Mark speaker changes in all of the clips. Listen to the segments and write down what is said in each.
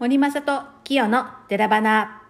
Speaker 1: 森正と清のデラバナ。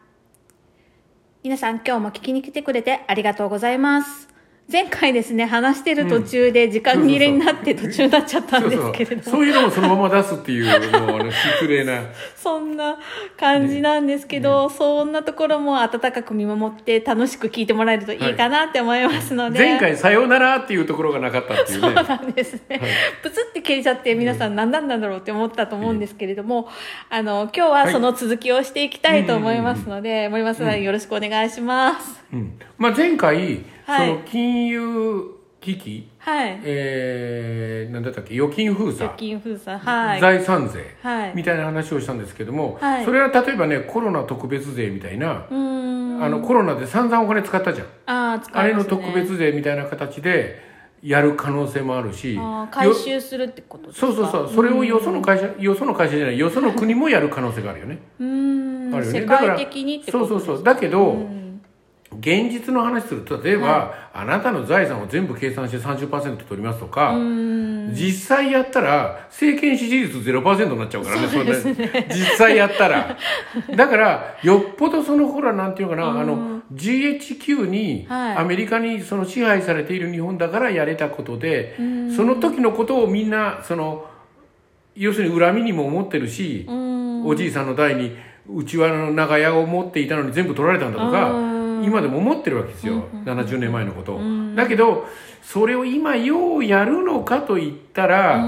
Speaker 1: 皆さん今日も聞きに来てくれてありがとうございます。前回ですね話してる途中で時間切れになって途中になっちゃったんですけれど。も
Speaker 2: そういうのもそのまま出すっていうのはあの失礼な。
Speaker 1: そんな感じなんですけど、そんなところも温かく見守って楽しく聞いてもらえるといいかなって思いますので、
Speaker 2: 前回「さようなら」っていうところがなかったっていうね。
Speaker 1: そうなんですね。プツって切れちゃって皆さん何なんだろうって思ったと思うんですけれども、あの、今日はその続きをしていきたいと思いますので、森松さんよろしくお願いします。
Speaker 2: うん。まあ、前回、
Speaker 1: はい。
Speaker 2: その金融危機、
Speaker 1: はい。
Speaker 2: えー、なんだったっけ？預金封
Speaker 1: 預
Speaker 2: 鎖、
Speaker 1: 金封鎖、はい。
Speaker 2: 財産税、
Speaker 1: はい。
Speaker 2: みたいな話をしたんですけども、
Speaker 1: はい。
Speaker 2: それは例えばねコロナ特別税みたいな。あのコロナで散々お金使ったじゃん、
Speaker 1: あー使
Speaker 2: あれの特別税みたいな形でやる可能性もあるし
Speaker 1: 回収するってことですか？
Speaker 2: そうそうそう。それをよその会社よその会社じゃないよその国もやる可能性があるよね。
Speaker 1: うーん。
Speaker 2: あるよね。
Speaker 1: 世界的にってこと
Speaker 2: そう
Speaker 1: ですか？
Speaker 2: そうそう。だけど、
Speaker 1: うん
Speaker 2: 現実の話すると例えば、あなたの財産を全部計算して30%取りますとか、実際やったら政権支持率0%になっちゃうからねそれ実際やったら。だからよっぽどそのほらなんていうのかな、あの GHQ に、
Speaker 1: はい。
Speaker 2: アメリカにその支配されている日本だからやれたことで、その時のことをみんなその要するに恨みにも思ってるし、おじいさんの代にうちわの長屋を持っていたのに全部取られたんだとか、今でも思ってるわけですよ、70年前のことを、だけどそれを今ようやるのかと言ったら、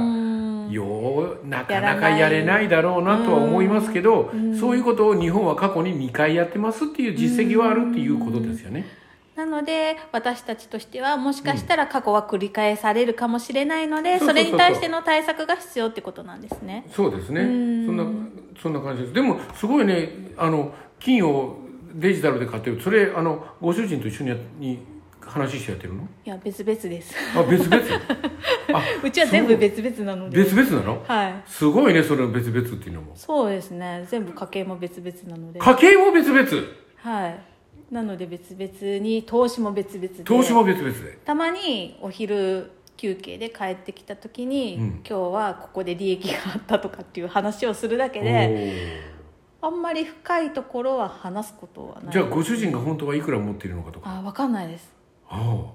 Speaker 2: ようなかなかやれないだろうなとは思いますけど、そういうことを日本は過去に2回やってますっていう実績はあるっていうことですよね。
Speaker 1: なので私たちとしてはもしかしたら過去は繰り返されるかもしれないので、
Speaker 2: そうそうそうそう。
Speaker 1: それに対しての対策が必要ってことなんですね。
Speaker 2: そうですね。そんな、そんな感じです。でも、すごいね、あの、金をデジタルで買ってる。それ、あの、ご主人と一緒にやに話してやってるの？
Speaker 1: いや別々です。
Speaker 2: あ、別々？あ、
Speaker 1: うちは全部別々なので。
Speaker 2: 別々なの？
Speaker 1: はい。
Speaker 2: すごいね、それ別々っていうのも。
Speaker 1: そうですね。全部家計も別々なので。
Speaker 2: 家計も別々？
Speaker 1: はい。なので別々に投資も別々で。
Speaker 2: 投資も別々で。
Speaker 1: たまにお昼休憩で帰ってきた時に、
Speaker 2: うん
Speaker 1: 今日はここで利益があったとかっていう話をするだけであんまり深いところは話すことはない。
Speaker 2: じゃあ、ご主人が本当はいくら持っているのかとか。
Speaker 1: あ分かんないです。
Speaker 2: あ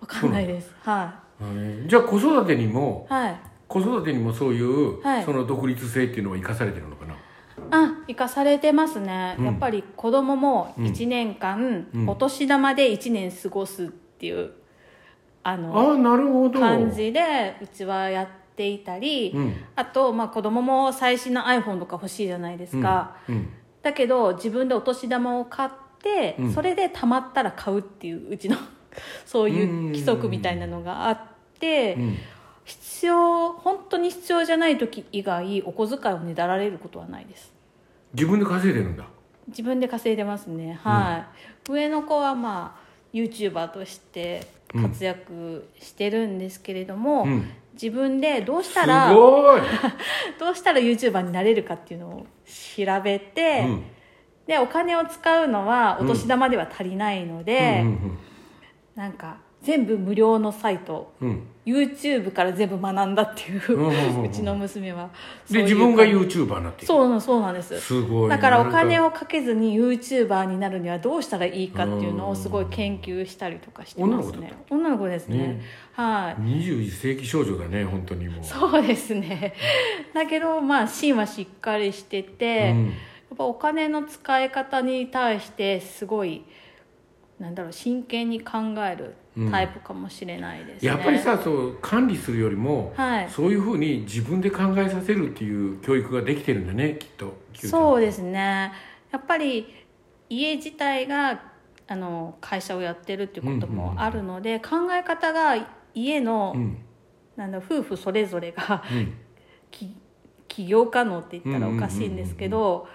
Speaker 1: 分かんないです。は
Speaker 2: あ。へーじゃあ、子育てにも、
Speaker 1: いはい。
Speaker 2: 子育てにもそういう、
Speaker 1: はい。
Speaker 2: その独立性っていうのは生かされてるのかな？
Speaker 1: あ生かされてますね、
Speaker 2: うん。
Speaker 1: やっぱり子供も1年間、
Speaker 2: うん。
Speaker 1: お年玉で1年過ごすっていうあの
Speaker 2: ああ、なるほど。
Speaker 1: 感じでうちはやっていたり、
Speaker 2: うん。
Speaker 1: あと、まあ、子供も最新の iPhone とか欲しいじゃないですか、
Speaker 2: うん。
Speaker 1: だけど自分でお年玉を買って、
Speaker 2: うん
Speaker 1: それで貯まったら買うっていううちの そういう規則みたいなのがあって、
Speaker 2: うん。
Speaker 1: 必要本当に必要じゃない時以外お小遣いをねだられることはないです
Speaker 2: 自分で稼いでるんだ。
Speaker 1: 自分で稼いでますねはい、上の子はまあ YouTuber として活躍してるんですけれども、
Speaker 2: うん。
Speaker 1: 自分でどうし
Speaker 2: す
Speaker 1: たら。どうしたら YouTuber になれるかっていうのを調べて、
Speaker 2: うん
Speaker 1: でお金を使うのはお年玉では足りないので、
Speaker 2: うん
Speaker 1: なんか全部無料のサイト。
Speaker 2: うん。うん、
Speaker 1: YouTube から全部学んだっていう、
Speaker 2: うんうんうん う
Speaker 1: ちの娘は。
Speaker 2: で自分が YouTuber になって
Speaker 1: そうなんそうなんです。
Speaker 2: すごい。
Speaker 1: だからお金
Speaker 2: を
Speaker 1: をかけずに YouTuber になるにはどうしたらいいかっていうのをすごい研究したりとかしてますね。女の子ですね。
Speaker 2: ね。
Speaker 1: はい。
Speaker 2: 21世紀少女だね本当にもう。
Speaker 1: そうですね。だけどまあ芯はしっかりしてて、
Speaker 2: うん。
Speaker 1: やっぱお金の使い方に対してすごいなんだろう真剣に考えるタイプかもしれないですね、
Speaker 2: やっぱりさそう管理するよりも、
Speaker 1: はい。
Speaker 2: そういうふうに自分で考えさせるっていう教育ができてるんだねきっと
Speaker 1: そうですね。やっぱり家自体があの会社をやってるっていうこともあるので、考え方が家の、
Speaker 2: うん。
Speaker 1: なんだ夫婦それぞれが
Speaker 2: うん。
Speaker 1: き起業可能って言ったらおかしいんですけど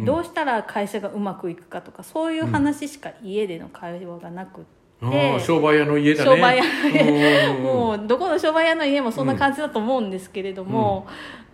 Speaker 1: どうしたら会社がうまくいくかとかそういう話しか家での会話がなくって。
Speaker 2: あー商売屋の家だね。
Speaker 1: 商売屋の家。
Speaker 2: うん。
Speaker 1: もうどこの商売屋の家もそんな感じだと思うんですけれども、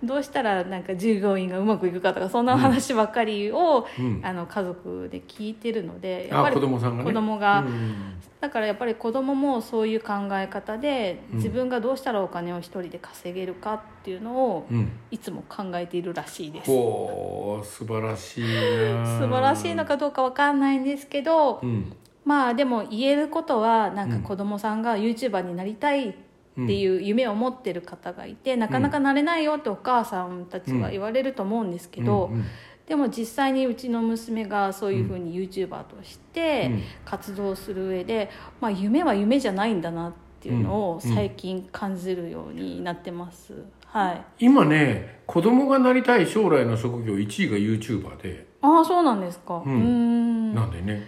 Speaker 1: どうしたらなんか従業員がうまくいくかとかそんな話ばっかりを、
Speaker 2: うん。
Speaker 1: あの家族で聞いてるので
Speaker 2: あ子供さんがね。
Speaker 1: 子供が、
Speaker 2: うん。
Speaker 1: だからやっぱり子供もそういう考え方で
Speaker 2: うん。
Speaker 1: 自分がどうしたらお金を一人で稼げるかっていうのを
Speaker 2: うん。
Speaker 1: いつも考えているらしいです。
Speaker 2: ほう素晴らしいな。
Speaker 1: 素晴らしいのかどうかわかんないんですけど
Speaker 2: うん
Speaker 1: まあでも言えることはなんか
Speaker 2: うん。
Speaker 1: 子供さんが YouTuber になりたいっていう夢を持ってる方がいて、なかなかなれないよってお母さんたちは言われると思うんですけど、
Speaker 2: うん。うん。
Speaker 1: でも実際にうちの娘がそういうふうに YouTuber として
Speaker 2: うん。
Speaker 1: 活動する上で、まあ、夢は夢じゃないんだなっていうのを最近感じるようになってます、はい。
Speaker 2: 今ね子供がなりたい将来の職業1位が YouTuber で、
Speaker 1: ああそうなんですか。う
Speaker 2: うん。なんでね、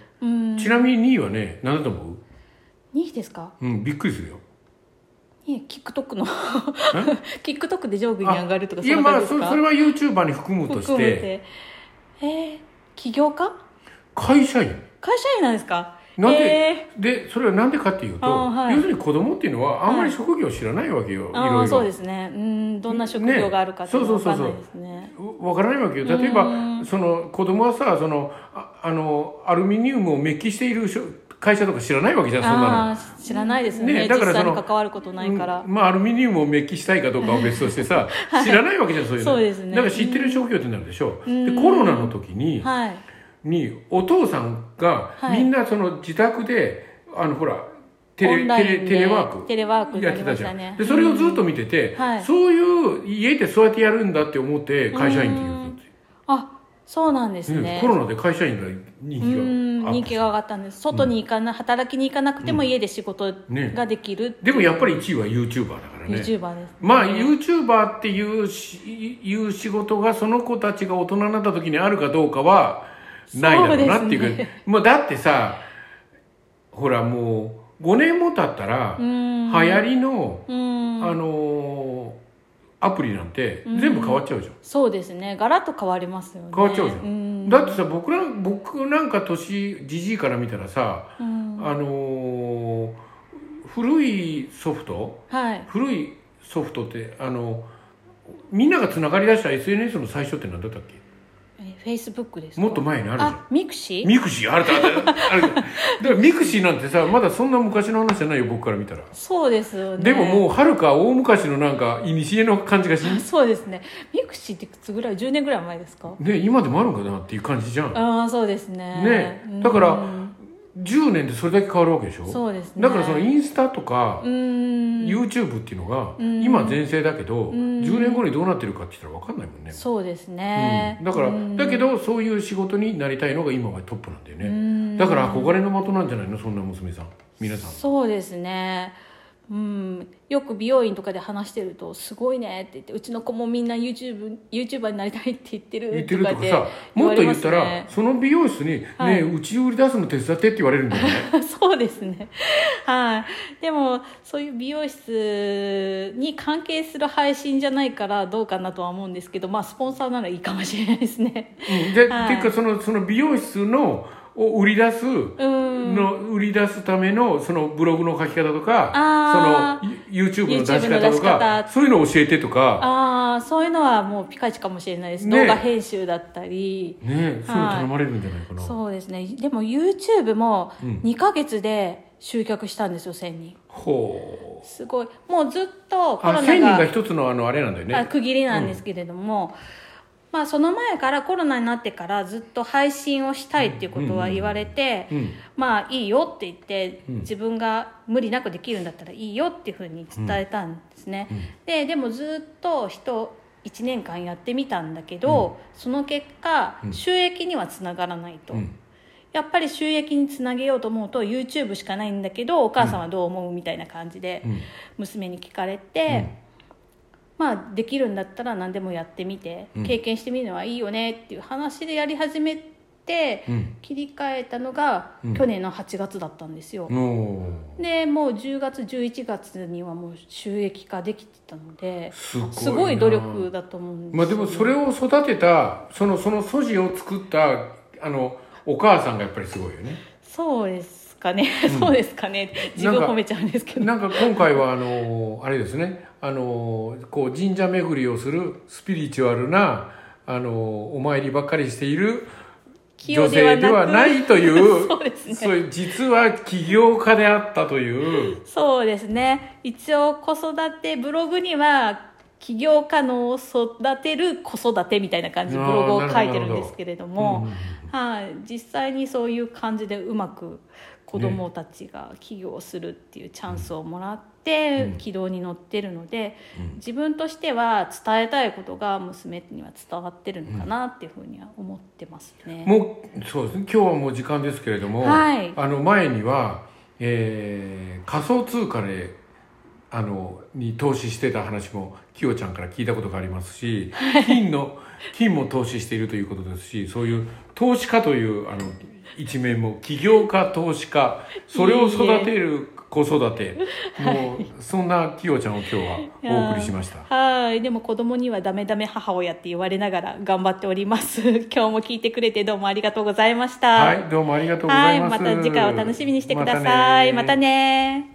Speaker 2: ちなみに2位はね何だと思う
Speaker 1: ？2位ですか？
Speaker 2: うんびっくりするよ。
Speaker 1: いえ TikTok の。TikTok で上位に上がるとか
Speaker 2: いやまあそそれは YouTuber に含むとして。
Speaker 1: て。えー、起業家？
Speaker 2: 会社員。
Speaker 1: 会社員なんですか？
Speaker 2: なんで、
Speaker 1: え
Speaker 2: でそれはなんでかっていうと、
Speaker 1: はい。
Speaker 2: 要するに子供っていうのはあんまり職業を知らないわけよ、
Speaker 1: ー、
Speaker 2: い。ろいろ。
Speaker 1: ああそうですね。うんどんな職業があるかっていうの
Speaker 2: ね
Speaker 1: わかんないですね。
Speaker 2: わからないわけよ。例えばその子供はさそのああのアルミニウムをメッキしている会社とか知らないわけじゃんそんなの。
Speaker 1: 知らないですね。
Speaker 2: ねだからその
Speaker 1: 関わることないから、
Speaker 2: うんまあアルミニウムをメッキしたいかどうかは別としてさ、知らないわけじゃんそういうの。
Speaker 1: そうですね。
Speaker 2: だから知ってる職業ってなるでしょ、
Speaker 1: うん。
Speaker 2: でコロナの時に、
Speaker 1: はい。
Speaker 2: にお父さんが
Speaker 1: はい。
Speaker 2: みんなその自宅で、あのほらテ
Speaker 1: オ
Speaker 2: レテレテレワーク
Speaker 1: テレワーク
Speaker 2: やってたじゃん、
Speaker 1: ね
Speaker 2: でそれをずっと見てて、
Speaker 1: はい。
Speaker 2: そういう家でそうやってやるんだって思って会社員って言う
Speaker 1: そうなんです
Speaker 2: ね。
Speaker 1: ね
Speaker 2: コロナで会社員が人気
Speaker 1: うん
Speaker 2: があ
Speaker 1: 人気が上がったんです。外に行かな、働きに行かなくても家で仕事
Speaker 2: ね
Speaker 1: ができる、
Speaker 2: でもやっぱり1位は YouTuber だからね。
Speaker 1: YouTuber です、
Speaker 2: まあ YouTuber っていうしいう仕事がその子たちが大人になった時にあるかどうかはないだろうなっていう
Speaker 1: そうです
Speaker 2: もうだってさほらもう5年も経ったら流
Speaker 1: うん。
Speaker 2: 行りの、
Speaker 1: うん。
Speaker 2: あのーアプリなんて全部変わっちゃうじゃん、
Speaker 1: そうですね。ガラッと変わりますよね。
Speaker 2: 変わっちゃうじゃん。
Speaker 1: ん。
Speaker 2: だってさ僕ら僕なんか年じじいから見たらさ、
Speaker 1: うん。
Speaker 2: あのー古いソフト？
Speaker 1: はい。
Speaker 2: 古いソフトってあのみんながつながりだした SNS の最初って何だったっけ？
Speaker 1: えフェイスブックですか？
Speaker 2: もっと前にあるじゃん。
Speaker 1: あミクシー？
Speaker 2: ミクシーあるだあるだだ だからミクシーなんてさまだそんな昔の話じゃないよ僕から見たら、
Speaker 1: そうですよね。
Speaker 2: でももうはるか大昔のなんか古の感じがし
Speaker 1: あそうですね。ミクシーっていくつぐらい？10年ぐらい前ですか？
Speaker 2: ね今でもあるんかなっていう感じじゃん。
Speaker 1: ああそうですね。
Speaker 2: ね
Speaker 1: うん
Speaker 2: だから10年でそれだけ変わるわけでしょ？
Speaker 1: そうですね。
Speaker 2: だからそのインスタとか
Speaker 1: う、ん
Speaker 2: YouTube っていうのが
Speaker 1: うん
Speaker 2: 今全盛だけど、
Speaker 1: ん
Speaker 2: 10年後にどうなってるかって言ったら分かんないもんね、
Speaker 1: そうですね、
Speaker 2: うん。だから、
Speaker 1: うん。
Speaker 2: だけどそういう仕事になりたいのが今はトップなんだよね、
Speaker 1: うん。
Speaker 2: だから憧れの的なんじゃないの？そんな娘さん。皆さん。
Speaker 1: そうですねうん、よく美容院とかで話してると「すごいね」って言って「うちの子もみんな YouTube YouTuber になりたいって言ってる」
Speaker 2: 言ってるとかさもっと言ったら、
Speaker 1: ね
Speaker 2: その美容室に「
Speaker 1: はい
Speaker 2: ねえうち売り出すの手伝って」って言われるんだよね
Speaker 1: そうですね。はい。でも、そういう美容室に関係する配信じゃないからどうかなとは思うんですけど、まあ、スポンサーならいいかもしれないですね。
Speaker 2: うんで、
Speaker 1: はい
Speaker 2: っていうかそのその美容室のを売り出す
Speaker 1: うん。
Speaker 2: の売り出すためのそのブログの書き方とか
Speaker 1: あ
Speaker 2: その YouTube の出し方とかそういうのを教えてとか。
Speaker 1: ああ、そういうのはもうピカイチかもしれないです。
Speaker 2: ね。
Speaker 1: 動画編集だったり。
Speaker 2: ねそういうの頼まれるんじゃないかな、
Speaker 1: そうですね。でも YouTube も
Speaker 2: うん。
Speaker 1: 2ヶ月で集客したんですよ、1000人。
Speaker 2: ほう。
Speaker 1: すごい。もうずっとコロ
Speaker 2: あ
Speaker 1: ナが
Speaker 2: 1000人が一つのあのあれなんだよね。
Speaker 1: あ区切りなんですけれども、まあその前からコロナになってからずっと配信をしたいっていうことは言われて、
Speaker 2: うん
Speaker 1: まあいいよって言って、
Speaker 2: うん。
Speaker 1: 自分が無理なくできるんだったらいいよっていうふうに伝えたんですね、
Speaker 2: うん。
Speaker 1: ででもずっと人1年間やってみたんだけど、その結果
Speaker 2: うん。
Speaker 1: 収益にはつながらないと、
Speaker 2: うん。
Speaker 1: やっぱり収益につなげようと思うと YouTube しかないんだけどお母さんはどう思うみたいな感じで
Speaker 2: うん。
Speaker 1: 娘に聞かれて、まあできるんだったら何でもやってみて、
Speaker 2: うん。
Speaker 1: 経験してみるのはいいよねっていう話でやり始めて、
Speaker 2: うん。
Speaker 1: 切り替えたのが
Speaker 2: うん。
Speaker 1: 去年の8月だったんですよ、でもう10月11月にはもう収益化できてたのですごい努力だと思うんですよ
Speaker 2: まあでもそれを育てたそのその素地を作ったあのお母さんがやっぱりすごいよね。
Speaker 1: そうですかね、そうですかね。自分褒めちゃうんですけど。
Speaker 2: なんか今回はあのあれですね。あのこう神社巡りをするスピリチュアルなあのお参りばっかりしている女性ではないという
Speaker 1: そうですね。
Speaker 2: そういう実は起業家であったという。
Speaker 1: そうですね。一応子育てブログには起業家の育てる子育てみたいな感じでブログを書いてるんですけれども、はい、実際にそういう感じでうまく子どもたちが起業するっていうチャンスをもらって軌道に乗ってるので、自分としては伝えたいことが娘には伝わってるのかなっていうふうには思ってますね。
Speaker 2: もうそうですね。今日はもう時間ですけれども、
Speaker 1: はい。
Speaker 2: あの前には、えー仮想通貨であのに投資してた話もきよちゃんから聞いたことがありますし金の金も投資しているということですしそういう投資家というあの一面も起業家投資家それを育てる子育てもうそんなきよちゃんを今日はお送りしました。
Speaker 1: はい。でも子供にはダメダメ母親って言われながら頑張っております。今日も聞いてくれてどうもありがとうございました。
Speaker 2: はい、どうもありがとうございます。
Speaker 1: はい。また次回お楽しみにしてください。またね